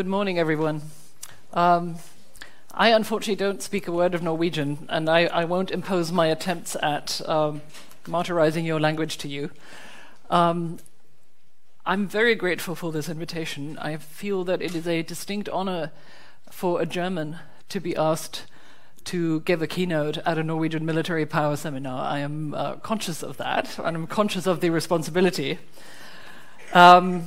Good morning, everyone. Um, I unfortunately don't speak a word of Norwegian, and I, I won't impose my attempts at um, martyrizing your language to you. Um, I'm very grateful for this invitation. I feel that it is a distinct honor for a German to be asked to give a keynote at a Norwegian military power seminar. I am uh, conscious of that, and I'm conscious of the responsibility. Um,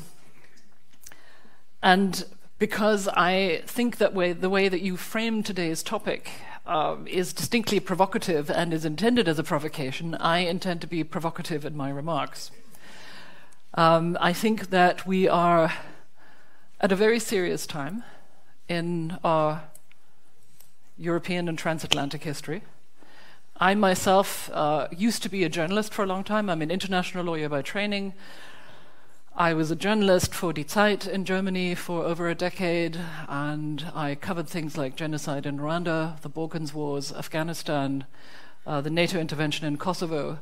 and because I think that way, the way that you frame today's topic uh, is distinctly provocative and is intended as a provocation, I intend to be provocative in my remarks. Um, I think that we are at a very serious time in our European and transatlantic history. I myself uh, used to be a journalist for a long time. I'm an international lawyer by training. I was a journalist for Die Zeit in Germany for over a decade, and I covered things like genocide in Rwanda, the Balkans Wars, Afghanistan, uh, the NATO intervention in Kosovo.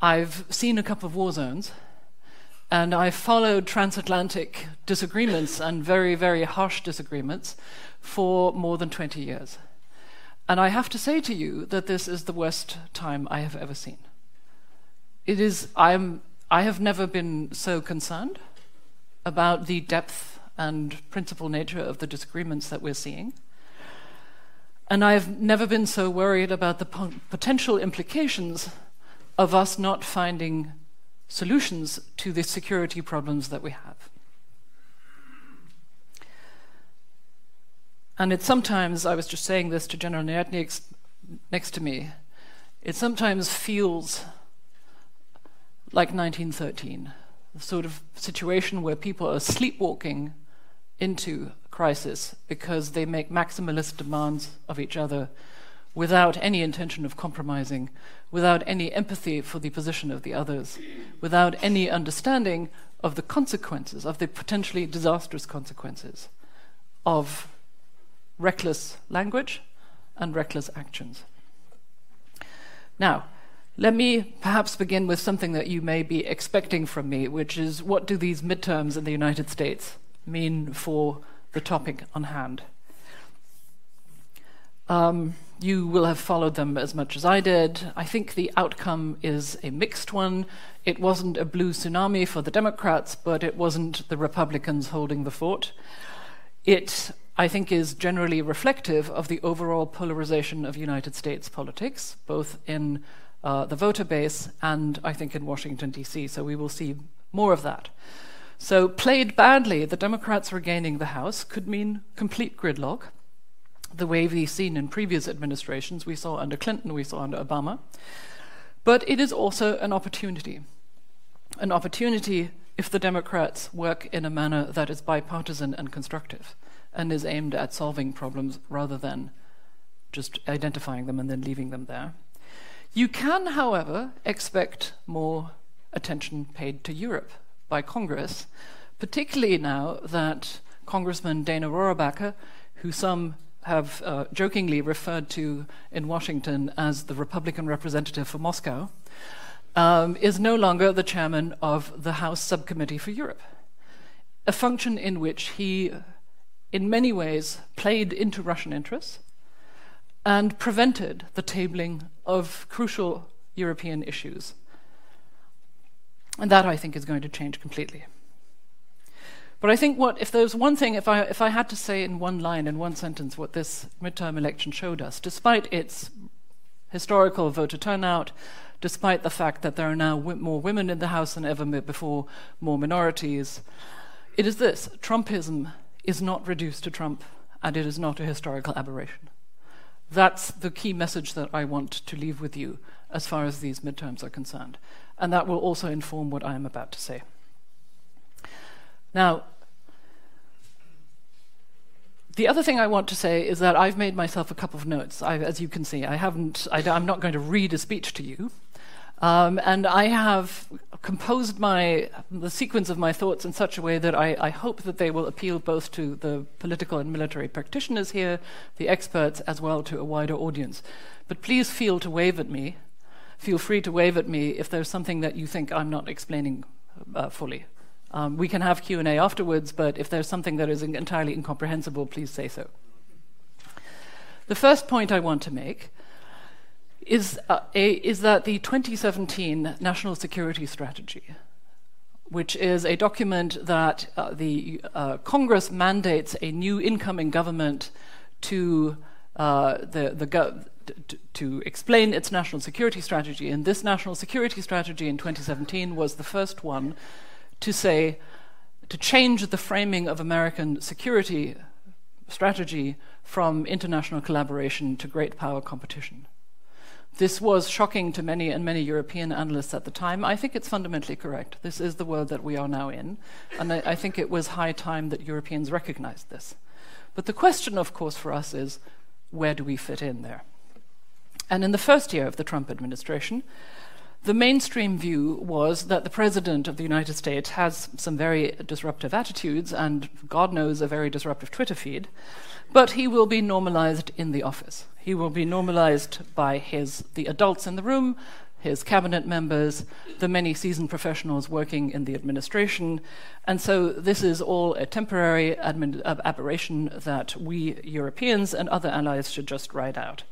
I've seen a couple of war zones, and I followed transatlantic disagreements and very, very harsh disagreements for more than 20 years. And I have to say to you that this is the worst time I have ever seen. It is, I'm I have never been so concerned about the depth and principal nature of the disagreements that we're seeing. And I've never been so worried about the potential implications of us not finding solutions to the security problems that we have. And it sometimes, I was just saying this to General Nyatnik next to me, it sometimes feels like 1913, the sort of situation where people are sleepwalking into crisis because they make maximalist demands of each other without any intention of compromising, without any empathy for the position of the others, without any understanding of the consequences, of the potentially disastrous consequences of reckless language and reckless actions. Now, let me perhaps begin with something that you may be expecting from me, which is what do these midterms in the United States mean for the topic on hand? Um, you will have followed them as much as I did. I think the outcome is a mixed one. It wasn't a blue tsunami for the Democrats, but it wasn't the Republicans holding the fort. It, I think, is generally reflective of the overall polarization of United States politics, both in uh, the voter base, and I think in Washington, D.C. So we will see more of that. So, played badly, the Democrats regaining the House could mean complete gridlock, the way we've seen in previous administrations. We saw under Clinton, we saw under Obama. But it is also an opportunity. An opportunity if the Democrats work in a manner that is bipartisan and constructive and is aimed at solving problems rather than just identifying them and then leaving them there. You can, however, expect more attention paid to Europe by Congress, particularly now that Congressman Dana Rohrabacher, who some have uh, jokingly referred to in Washington as the Republican representative for Moscow, um, is no longer the chairman of the House Subcommittee for Europe, a function in which he, in many ways, played into Russian interests and prevented the tabling of crucial European issues. And that, I think, is going to change completely. But I think what, if there's one thing, if I, if I had to say in one line, in one sentence, what this midterm election showed us, despite its historical voter turnout, despite the fact that there are now w- more women in the House than ever before, more minorities, it is this Trumpism is not reduced to Trump, and it is not a historical aberration. That's the key message that I want to leave with you as far as these midterms are concerned. And that will also inform what I am about to say. Now, the other thing I want to say is that I've made myself a couple of notes. I, as you can see, I haven't. I, am not going to read a speech to you, um, and I have composed my the sequence of my thoughts in such a way that I, I, hope that they will appeal both to the political and military practitioners here, the experts, as well to a wider audience. But please feel to wave at me. Feel free to wave at me if there's something that you think I'm not explaining uh, fully. Um, we can have Q&A afterwards, but if there's something that is entirely incomprehensible, please say so. The first point I want to make is, uh, a, is that the 2017 National Security Strategy, which is a document that uh, the uh, Congress mandates a new incoming government to uh, the, the go- to, to explain its national security strategy. And this national security strategy in 2017 was the first one to say, to change the framing of American security strategy from international collaboration to great power competition. This was shocking to many and many European analysts at the time. I think it's fundamentally correct. This is the world that we are now in, and I, I think it was high time that Europeans recognized this. But the question, of course, for us is where do we fit in there? And in the first year of the Trump administration, the mainstream view was that the President of the United States has some very disruptive attitudes and, God knows, a very disruptive Twitter feed, but he will be normalized in the office. He will be normalized by his, the adults in the room, his cabinet members, the many seasoned professionals working in the administration. And so this is all a temporary admin, aberration that we Europeans and other allies should just ride out.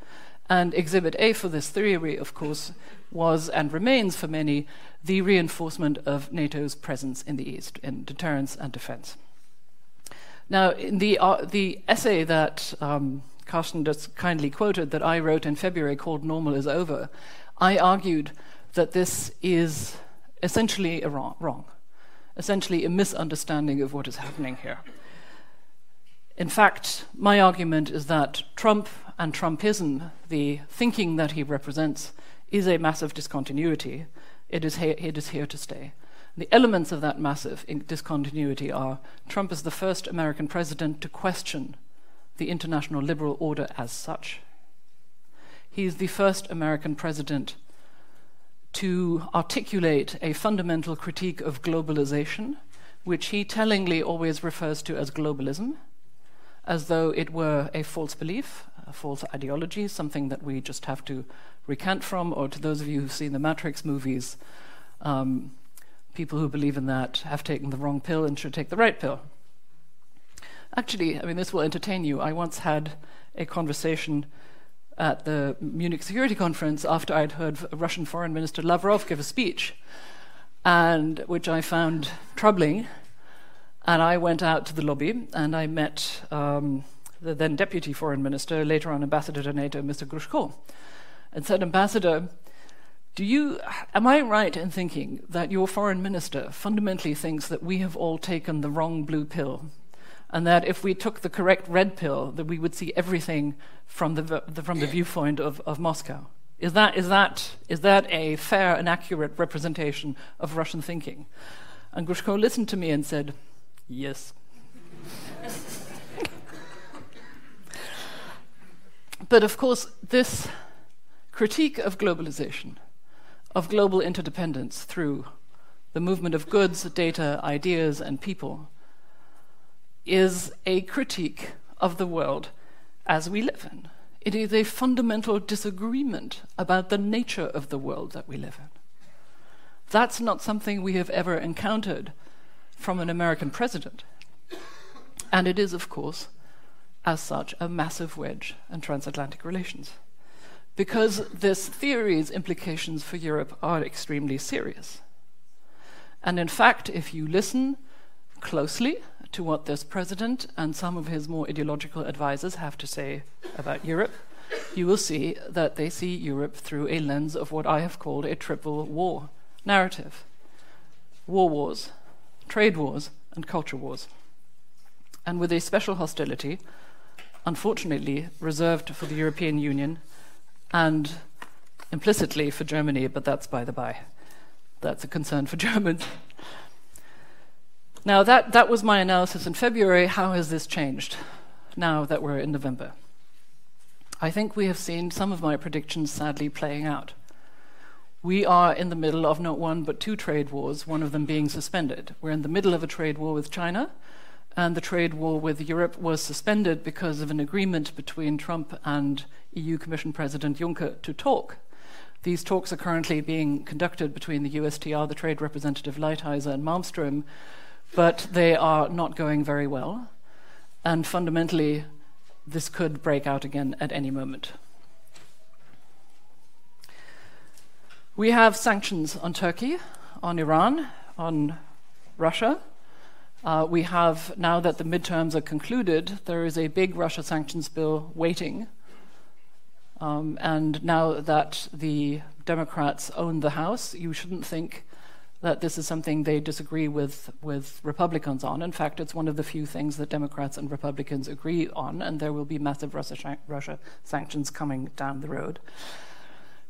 And Exhibit A for this theory, of course, was and remains for many the reinforcement of NATO's presence in the East in deterrence and defense. Now, in the, uh, the essay that um, Carsten just kindly quoted that I wrote in February called Normal is Over, I argued that this is essentially wrong, wrong, essentially a misunderstanding of what is happening here. In fact, my argument is that Trump and Trumpism, the thinking that he represents, is a massive discontinuity. It is, he- it is here to stay. The elements of that massive discontinuity are Trump is the first American president to question the international liberal order as such. He is the first American president to articulate a fundamental critique of globalization, which he tellingly always refers to as globalism, as though it were a false belief, a false ideology, something that we just have to recant from, or to those of you who've seen the Matrix movies, um, people who believe in that have taken the wrong pill and should take the right pill. Actually, I mean, this will entertain you. I once had a conversation at the Munich Security Conference after I'd heard Russian Foreign Minister Lavrov give a speech, and which I found troubling. And I went out to the lobby and I met um, the then Deputy Foreign Minister, later on Ambassador to NATO, Mr. Grushko, and said, Ambassador, do you, am I right in thinking that your foreign minister fundamentally thinks that we have all taken the wrong blue pill? And that if we took the correct red pill, that we would see everything from the, the from the viewpoint of, of Moscow? Is that, is, that, is that a fair and accurate representation of Russian thinking? And Grushko listened to me and said, Yes. But of course, this critique of globalization, of global interdependence through the movement of goods, data, ideas, and people, is a critique of the world as we live in. It is a fundamental disagreement about the nature of the world that we live in. That's not something we have ever encountered from an American president. And it is, of course, as such, a massive wedge in transatlantic relations. Because this theory's implications for Europe are extremely serious. And in fact, if you listen closely to what this president and some of his more ideological advisers have to say about Europe, you will see that they see Europe through a lens of what I have called a triple war narrative war wars, trade wars, and culture wars. And with a special hostility unfortunately reserved for the European Union and implicitly for Germany, but that's by the by. That's a concern for Germans. Now, that, that was my analysis in February. How has this changed now that we're in November? I think we have seen some of my predictions sadly playing out. We are in the middle of not one but two trade wars, one of them being suspended. We're in the middle of a trade war with China, and the trade war with Europe was suspended because of an agreement between Trump and EU Commission President Juncker to talk. These talks are currently being conducted between the USTR, the trade representative Lighthizer, and Malmström, but they are not going very well. And fundamentally, this could break out again at any moment. We have sanctions on Turkey, on Iran, on Russia. Uh, we have, now that the midterms are concluded, there is a big Russia sanctions bill waiting. Um, and now that the Democrats own the House, you shouldn't think that this is something they disagree with, with Republicans on. In fact, it's one of the few things that Democrats and Republicans agree on, and there will be massive Russia, Russia sanctions coming down the road.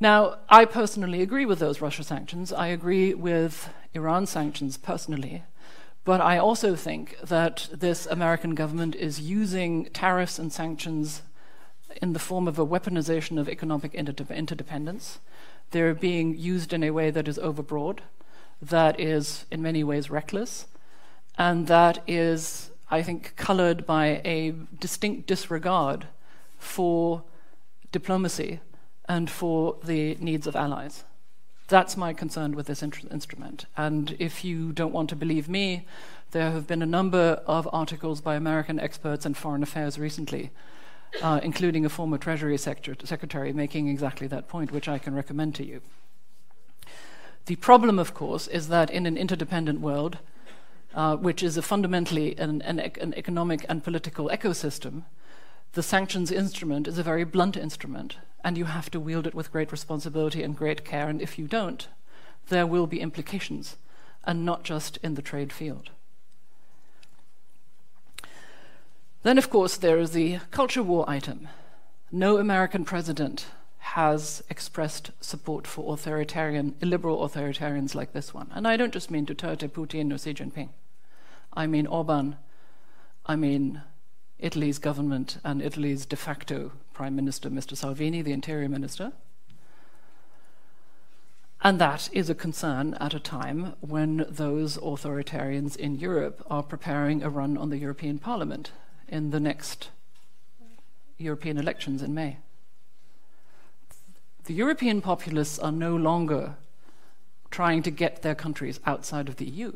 Now, I personally agree with those Russia sanctions. I agree with Iran sanctions personally. But I also think that this American government is using tariffs and sanctions in the form of a weaponization of economic interdependence. They're being used in a way that is overbroad that is in many ways reckless, and that is, I think, colored by a distinct disregard for diplomacy and for the needs of allies. That's my concern with this instrument. And if you don't want to believe me, there have been a number of articles by American experts in foreign affairs recently, uh, including a former Treasury Secretary making exactly that point, which I can recommend to you. The problem, of course, is that in an interdependent world, uh, which is fundamentally an, an, an, economic and political ecosystem, the sanctions instrument is a very blunt instrument, and you have to wield it with great responsibility and great care. And if you don't, there will be implications, and not just in the trade field. Then, of course, there is the culture war item. No American president has expressed support for authoritarian, illiberal authoritarians like this one. And I don't just mean Duterte, Putin, or Xi Jinping. I mean Orban. I mean Italy's government and Italy's de facto prime minister, Mr. Salvini, the interior minister. And that is a concern at a time when those authoritarians in Europe are preparing a run on the European Parliament in the next European elections in May. The European populists are no longer trying to get their countries outside of the EU.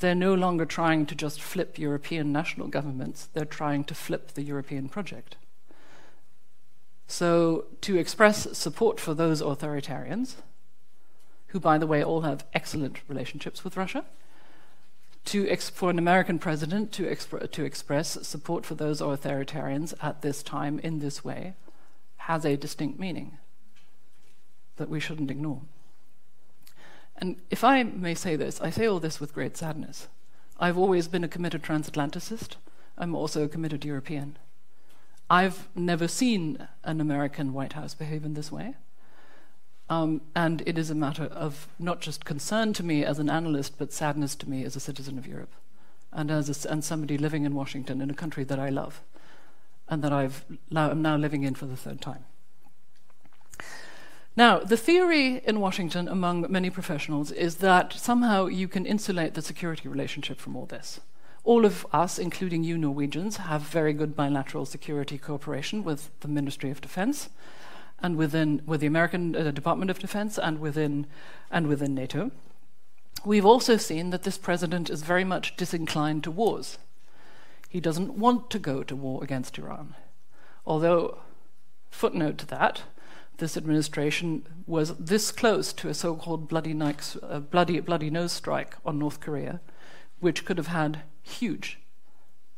They're no longer trying to just flip European national governments, they're trying to flip the European project. So, to express support for those authoritarians, who, by the way, all have excellent relationships with Russia, for an American president to, exp- to express support for those authoritarians at this time in this way has a distinct meaning that we shouldn't ignore. And if I may say this, I say all this with great sadness. I've always been a committed transatlanticist. I'm also a committed European. I've never seen an American White House behave in this way. Um, and it is a matter of not just concern to me as an analyst, but sadness to me as a citizen of Europe and as a, and somebody living in Washington in a country that I love and that I've now, am now living in for the third time. Now, the theory in Washington among many professionals is that somehow you can insulate the security relationship from all this. All of us, including you Norwegians, have very good bilateral security cooperation with the Ministry of Defense and within with the American uh, Department of Defense and within and within NATO. We've also seen that this president is very much disinclined to wars. He doesn't want to go to war against Iran. Although, footnote to that, this administration was this close to a so called bloody, uh, bloody, bloody nose strike on North Korea, which could have had huge,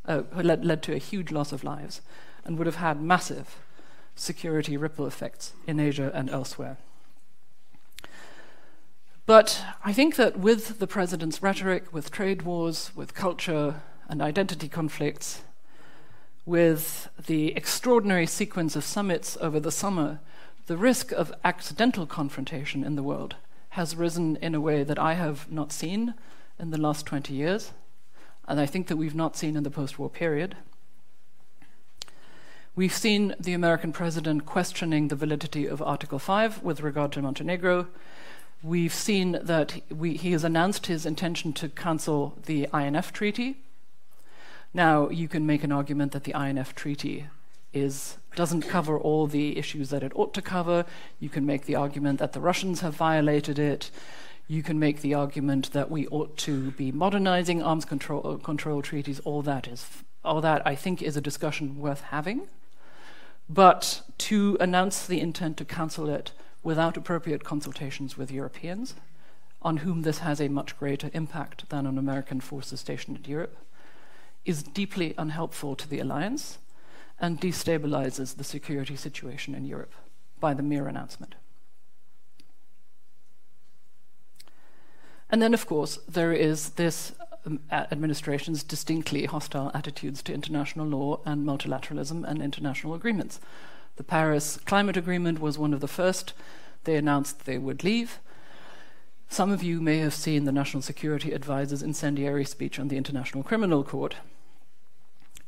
uh, led, led to a huge loss of lives, and would have had massive security ripple effects in Asia and elsewhere. But I think that with the president's rhetoric, with trade wars, with culture, and identity conflicts, with the extraordinary sequence of summits over the summer, the risk of accidental confrontation in the world has risen in a way that I have not seen in the last 20 years, and I think that we've not seen in the post war period. We've seen the American president questioning the validity of Article 5 with regard to Montenegro. We've seen that we, he has announced his intention to cancel the INF treaty, now, you can make an argument that the INF Treaty is, doesn't cover all the issues that it ought to cover. You can make the argument that the Russians have violated it. You can make the argument that we ought to be modernizing arms control, control treaties. All that is, all that I think is a discussion worth having. But to announce the intent to cancel it without appropriate consultations with Europeans, on whom this has a much greater impact than on American forces stationed in Europe, is deeply unhelpful to the alliance and destabilizes the security situation in Europe by the mere announcement. And then, of course, there is this um, administration's distinctly hostile attitudes to international law and multilateralism and international agreements. The Paris Climate Agreement was one of the first. They announced they would leave. Some of you may have seen the National Security Advisor's incendiary speech on the International Criminal Court.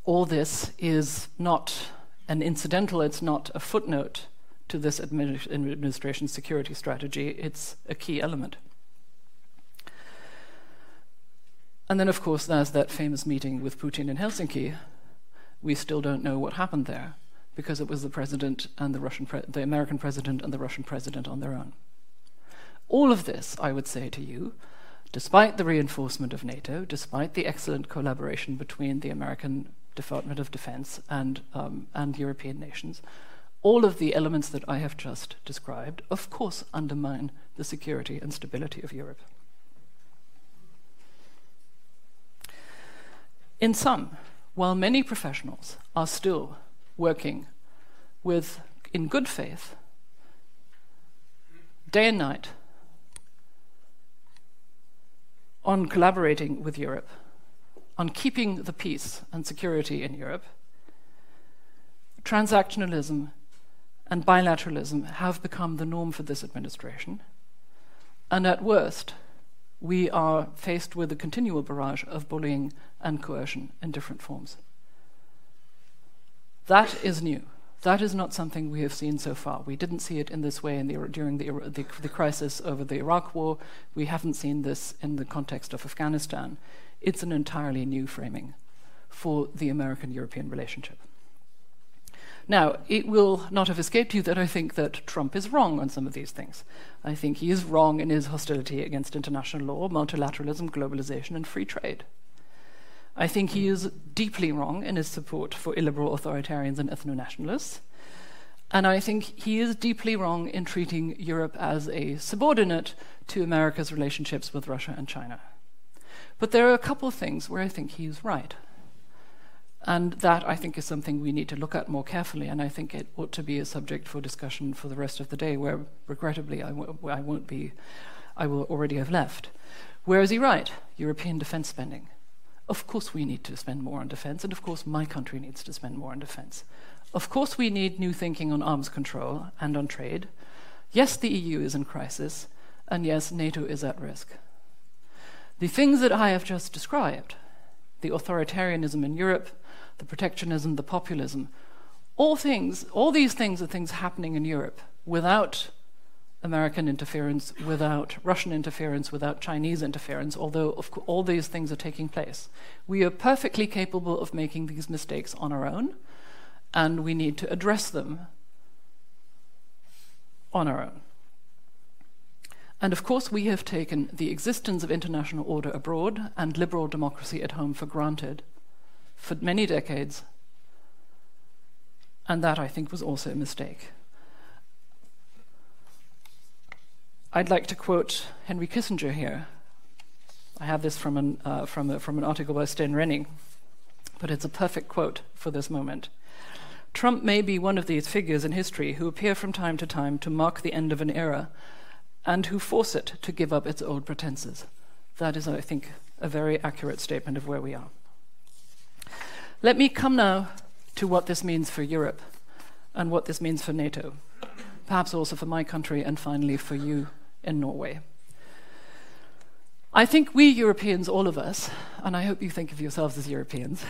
All this is not an incidental, it's not a footnote to this administration's security strategy, it's a key element. And then, of course, there's that famous meeting with Putin in Helsinki. We still don't know what happened there because it was the president and the Russian, the American president and the Russian president on their own. All of this, I would say to you, despite the reinforcement of NATO, despite the excellent collaboration between the American Department of Defense and, um, and European nations, all of the elements that I have just described, of course, undermine the security and stability of Europe. In sum, while many professionals are still working with, in good faith, day and night, on collaborating with Europe, on keeping the peace and security in Europe, transactionalism and bilateralism have become the norm for this administration. And at worst, we are faced with a continual barrage of bullying and coercion in different forms. That is new. That is not something we have seen so far. We didn't see it in this way in the, during the, the, the crisis over the Iraq War. We haven't seen this in the context of Afghanistan. It's an entirely new framing for the American European relationship. Now, it will not have escaped you that I think that Trump is wrong on some of these things. I think he is wrong in his hostility against international law, multilateralism, globalization, and free trade. I think he is deeply wrong in his support for illiberal authoritarians and ethno nationalists. And I think he is deeply wrong in treating Europe as a subordinate to America's relationships with Russia and China. But there are a couple of things where I think he is right. And that, I think, is something we need to look at more carefully, and I think it ought to be a subject for discussion for the rest of the day, where, regrettably, I w- I won't be, I will already have left. Where is he right? European defense spending. Of course, we need to spend more on defense, and of course, my country needs to spend more on defense. Of course, we need new thinking on arms control and on trade. Yes, the EU is in crisis, and yes, NATO is at risk. The things that I have just described, the authoritarianism in Europe, the protectionism, the populism. All things, all these things are things happening in Europe without American interference, without Russian interference, without Chinese interference, although all these things are taking place. We are perfectly capable of making these mistakes on our own, and we need to address them on our own. And of course, we have taken the existence of international order abroad and liberal democracy at home for granted for many decades. And that, I think, was also a mistake. I'd like to quote Henry Kissinger here. I have this from an, uh, from, a, from an article by Sten Rynning, but it's a perfect quote for this moment. Trump may be one of these figures in history who appear from time to time to mark the end of an era and who force it to give up its old pretenses. That is, I think, a very accurate statement of where we are. Let me come now to what this means for Europe and what this means for NATO, perhaps also for my country and finally for you in Norway. I think we Europeans, all of us, and I hope you think of yourselves as Europeans,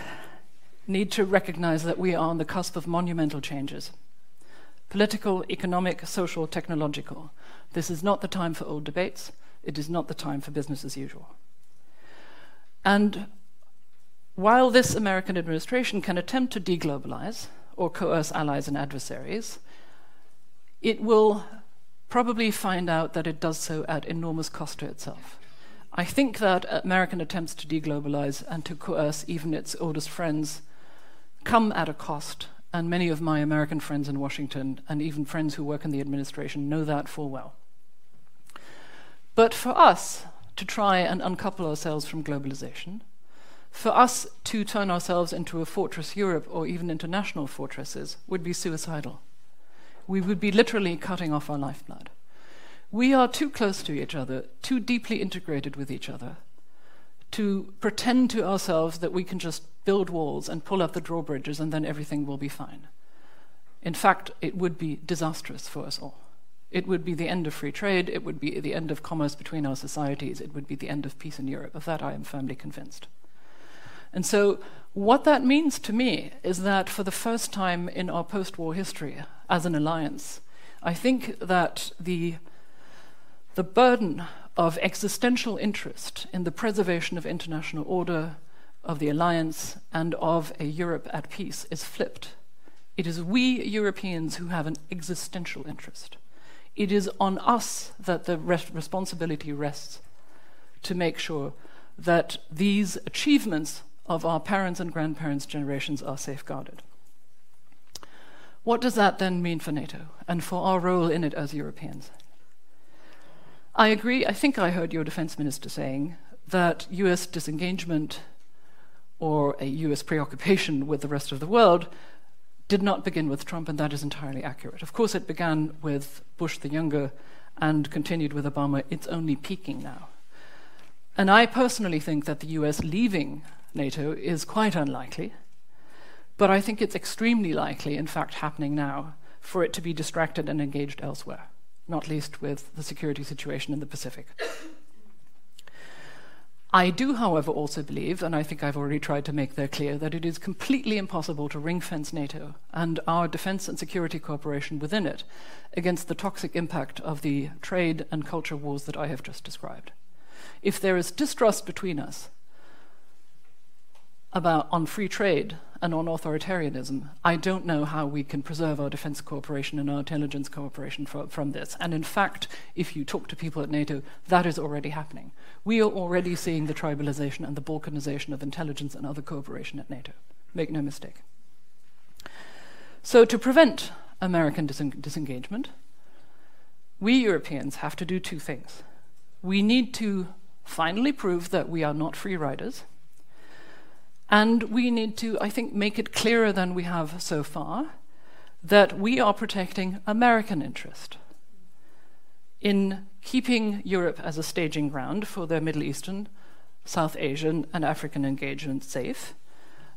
need to recognize that we are on the cusp of monumental changes political, economic, social, technological. This is not the time for old debates. It is not the time for business as usual. And while this American administration can attempt to deglobalize or coerce allies and adversaries, it will probably find out that it does so at enormous cost to itself. I think that American attempts to deglobalize and to coerce even its oldest friends come at a cost, and many of my American friends in Washington and even friends who work in the administration know that full well. But for us to try and uncouple ourselves from globalization, for us to turn ourselves into a fortress Europe or even international fortresses would be suicidal. We would be literally cutting off our lifeblood. We are too close to each other, too deeply integrated with each other, to pretend to ourselves that we can just build walls and pull up the drawbridges and then everything will be fine. In fact, it would be disastrous for us all. It would be the end of free trade, it would be the end of commerce between our societies, it would be the end of peace in Europe. Of that, I am firmly convinced. And so, what that means to me is that for the first time in our post war history as an alliance, I think that the, the burden of existential interest in the preservation of international order, of the alliance, and of a Europe at peace is flipped. It is we Europeans who have an existential interest. It is on us that the responsibility rests to make sure that these achievements of our parents' and grandparents' generations are safeguarded. What does that then mean for NATO and for our role in it as Europeans? I agree, I think I heard your defense minister saying that US disengagement or a US preoccupation with the rest of the world did not begin with Trump, and that is entirely accurate. Of course, it began with Bush the Younger and continued with Obama. It's only peaking now. And I personally think that the US leaving NATO is quite unlikely, but I think it's extremely likely, in fact, happening now, for it to be distracted and engaged elsewhere, not least with the security situation in the Pacific. I do, however, also believe, and I think I've already tried to make that clear, that it is completely impossible to ring fence NATO and our defense and security cooperation within it against the toxic impact of the trade and culture wars that I have just described. If there is distrust between us, about on free trade and on authoritarianism, I don't know how we can preserve our defense cooperation and our intelligence cooperation for, from this. And in fact, if you talk to people at NATO, that is already happening. We are already seeing the tribalization and the balkanization of intelligence and other cooperation at NATO. Make no mistake. So, to prevent American disen- disengagement, we Europeans have to do two things. We need to finally prove that we are not free riders and we need to, I think, make it clearer than we have so far that we are protecting American interest in keeping Europe as a staging ground for their Middle Eastern, South Asian, and African engagement safe,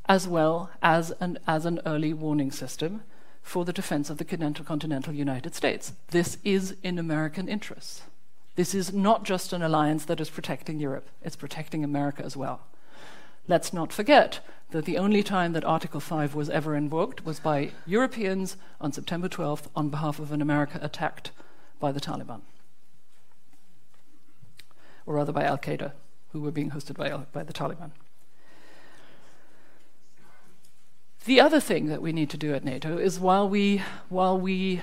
as well as an, as an early warning system for the defense of the continental United States. This is in American interests. This is not just an alliance that is protecting Europe, it's protecting America as well. Let's not forget that the only time that Article 5 was ever invoked was by Europeans on September 12th on behalf of an America attacked by the Taliban. Or rather by Al Qaeda, who were being hosted by, by the Taliban. The other thing that we need to do at NATO is while we, while we,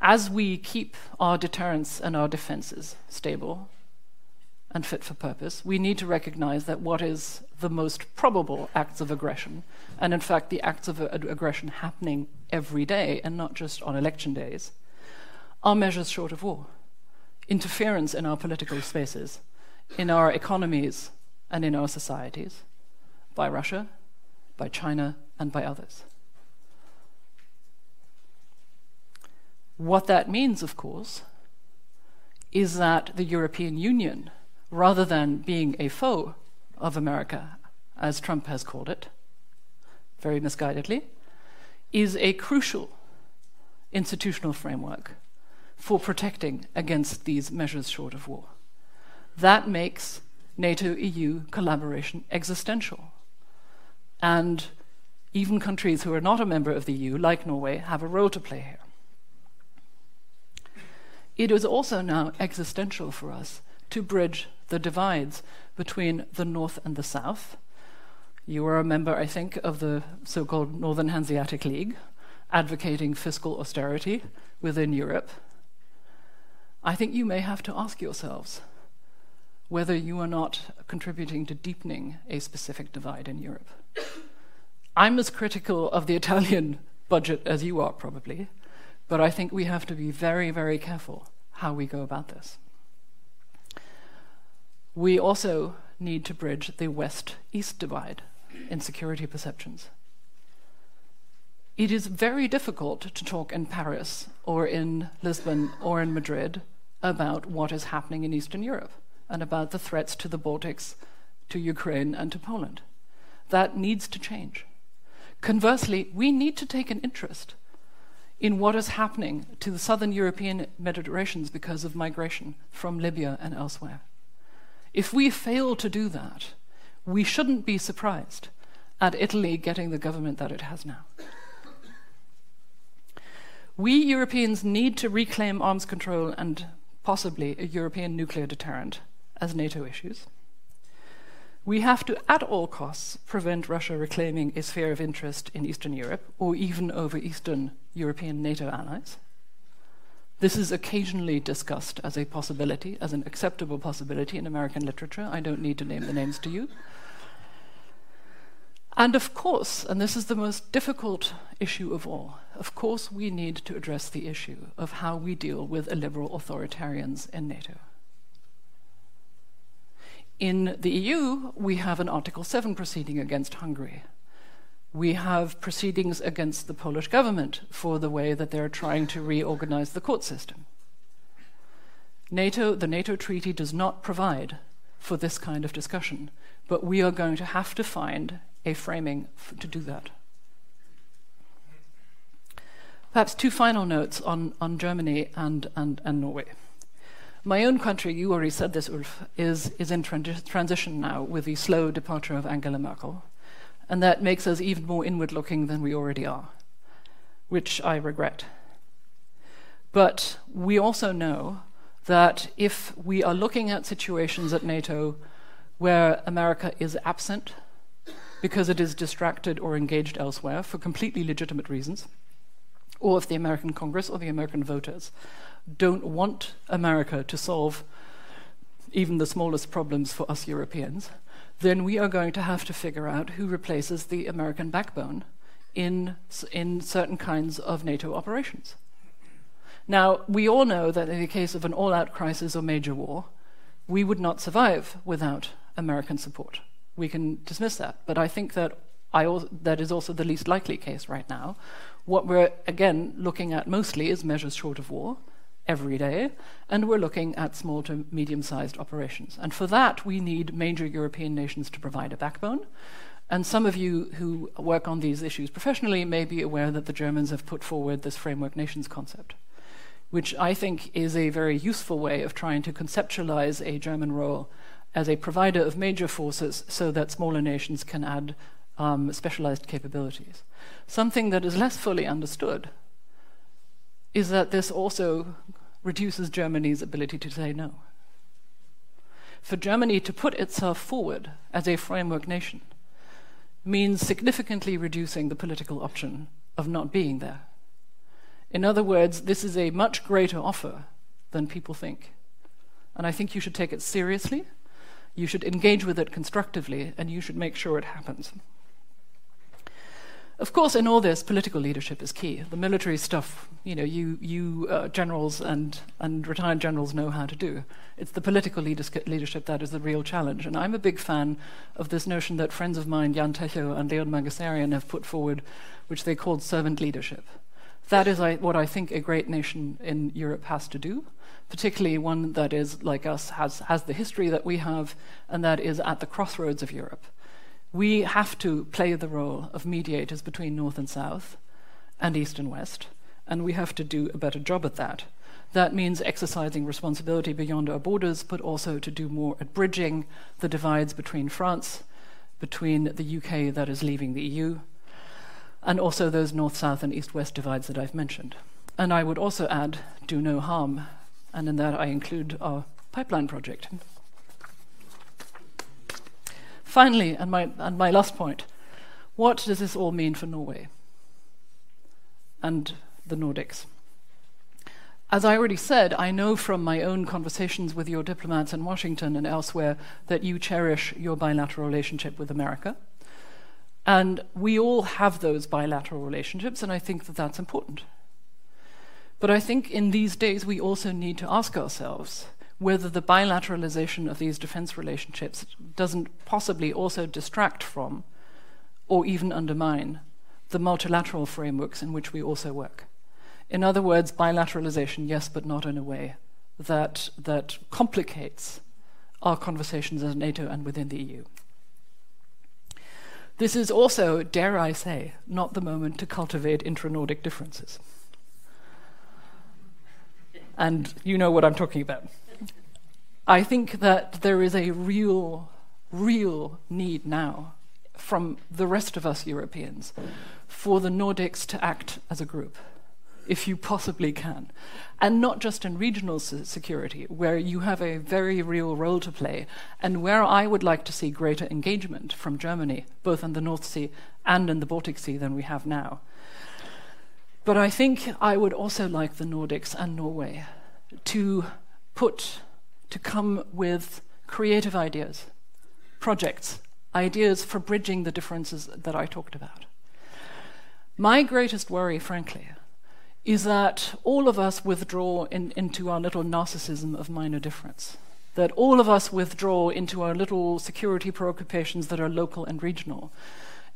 as we keep our deterrence and our defenses stable, and fit for purpose, we need to recognize that what is the most probable acts of aggression, and in fact, the acts of aggression happening every day and not just on election days, are measures short of war. Interference in our political spaces, in our economies, and in our societies by Russia, by China, and by others. What that means, of course, is that the European Union rather than being a foe of America, as Trump has called it, very misguidedly, is a crucial institutional framework for protecting against these measures short of war. That makes NATO EU collaboration existential. And even countries who are not a member of the EU, like Norway, have a role to play here. It is also now existential for us to bridge the divides between the North and the South. You are a member, I think, of the so called Northern Hanseatic League, advocating fiscal austerity within Europe. I think you may have to ask yourselves whether you are not contributing to deepening a specific divide in Europe. I'm as critical of the Italian budget as you are, probably, but I think we have to be very, very careful how we go about this. We also need to bridge the west east divide in security perceptions. It is very difficult to talk in Paris or in Lisbon or in Madrid about what is happening in Eastern Europe and about the threats to the Baltics, to Ukraine, and to Poland. That needs to change. Conversely, we need to take an interest in what is happening to the southern European Mediterraneans because of migration from Libya and elsewhere. If we fail to do that, we shouldn't be surprised at Italy getting the government that it has now. We Europeans need to reclaim arms control and possibly a European nuclear deterrent as NATO issues. We have to, at all costs, prevent Russia reclaiming a sphere of interest in Eastern Europe or even over Eastern European NATO allies. This is occasionally discussed as a possibility, as an acceptable possibility in American literature. I don't need to name the names to you. And of course, and this is the most difficult issue of all, of course, we need to address the issue of how we deal with illiberal authoritarians in NATO. In the EU, we have an Article 7 proceeding against Hungary. We have proceedings against the Polish government for the way that they're trying to reorganize the court system. NATO, the NATO treaty does not provide for this kind of discussion, but we are going to have to find a framing to do that. Perhaps two final notes on, on Germany and, and, and Norway. My own country, you already said this, Ulf, is, is in transi- transition now with the slow departure of Angela Merkel. And that makes us even more inward looking than we already are, which I regret. But we also know that if we are looking at situations at NATO where America is absent because it is distracted or engaged elsewhere for completely legitimate reasons, or if the American Congress or the American voters don't want America to solve even the smallest problems for us Europeans, then we are going to have to figure out who replaces the American backbone in, in certain kinds of NATO operations. Now, we all know that in the case of an all out crisis or major war, we would not survive without American support we can dismiss that. But I think that I al- that is also the least likely case right now. What we're again looking at mostly is measures short of war every day, and we're looking at small to medium sized operations. And for that, we need major European nations to provide a backbone. And some of you who work on these issues professionally may be aware that the Germans have put forward this framework nations concept, which I think is a very useful way of trying to conceptualize a German role as a provider of major forces so that smaller nations can add um, specialized capabilities. Something that is less fully understood is that this also reduces Germany's ability to say no. For Germany to put itself forward as a framework nation means significantly reducing the political option of not being there. In other words, this is a much greater offer than people think. And I think you should take it seriously you should engage with it constructively, and you should make sure it happens. Of course, in all this, political leadership is key. The military stuff, you know, you, you uh, generals and, and retired generals know how to do. It's the political leadership that is the real challenge. And I'm a big fan of this notion that friends of mine, Jan Techau and Leon Mangasarian, have put forward, which they called servant leadership. That is I, what I think a great nation in Europe has to do particularly one that is like us, has, has the history that we have, and that is at the crossroads of Europe. We have to play the role of mediators between North and South, and East and West, and we have to do a better job at that. That means exercising responsibility beyond our borders, but also to do more at bridging the divides between France, between the UK that is leaving the EU, and also those north south and east west divides that I've mentioned. And I would also add do no harm and in that I include our pipeline project. Finally, and my, and my last point, what does this all mean for Norway and the Nordics? As I already said, I know from my own conversations with your diplomats in Washington and elsewhere that you cherish your bilateral relationship with America. And we all have those bilateral relationships, and I think that that's important. But I think in these days we also need to ask ourselves whether the bilateralization of these defense relationships doesn't possibly also distract from or even undermine the multilateral frameworks in which we also work. In other words, bilateralization, yes, but not in a way that, that complicates our conversations as NATO and within the EU. This is also, dare I say, not the moment to cultivate intra Nordic differences. And you know what I'm talking about. I think that there is a real, real need now from the rest of us Europeans for the Nordics to act as a group if you possibly can. And not just in regional security, where you have a very real role to play, and where I would like to see greater engagement from Germany, both in the North Sea and in the Baltic Sea, than we have now. But I think I would also like the Nordics and Norway to put, to come with creative ideas, projects, ideas for bridging the differences that I talked about. My greatest worry, frankly, is that all of us withdraw in, into our little narcissism of minor difference. That all of us withdraw into our little security preoccupations that are local and regional,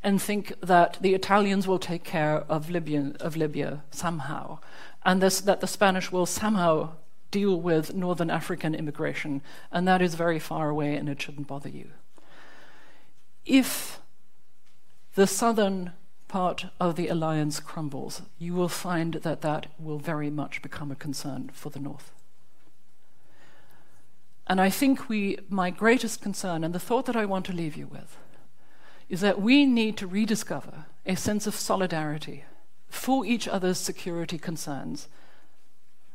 and think that the Italians will take care of Libya, of Libya somehow, and this, that the Spanish will somehow deal with northern African immigration, and that is very far away and it shouldn't bother you. If the southern part of the alliance crumbles, you will find that that will very much become a concern for the North. And I think we, my greatest concern, and the thought that I want to leave you with, is that we need to rediscover a sense of solidarity for each other's security concerns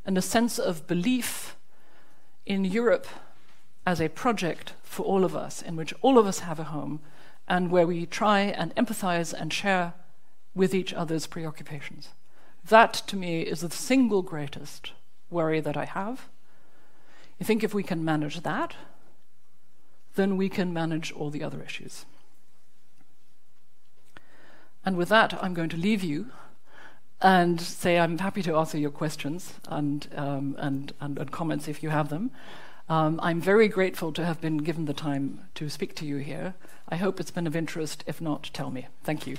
and a sense of belief in Europe as a project for all of us, in which all of us have a home, and where we try and empathize and share with each other's preoccupations. That, to me, is the single greatest worry that I have. I think if we can manage that, then we can manage all the other issues. And with that, I'm going to leave you and say I'm happy to answer your questions and, um, and, and, and, comments if you have them. Um, I'm very grateful to have been given the time to speak to you here. I hope it's been of interest. If not, tell me. Thank you.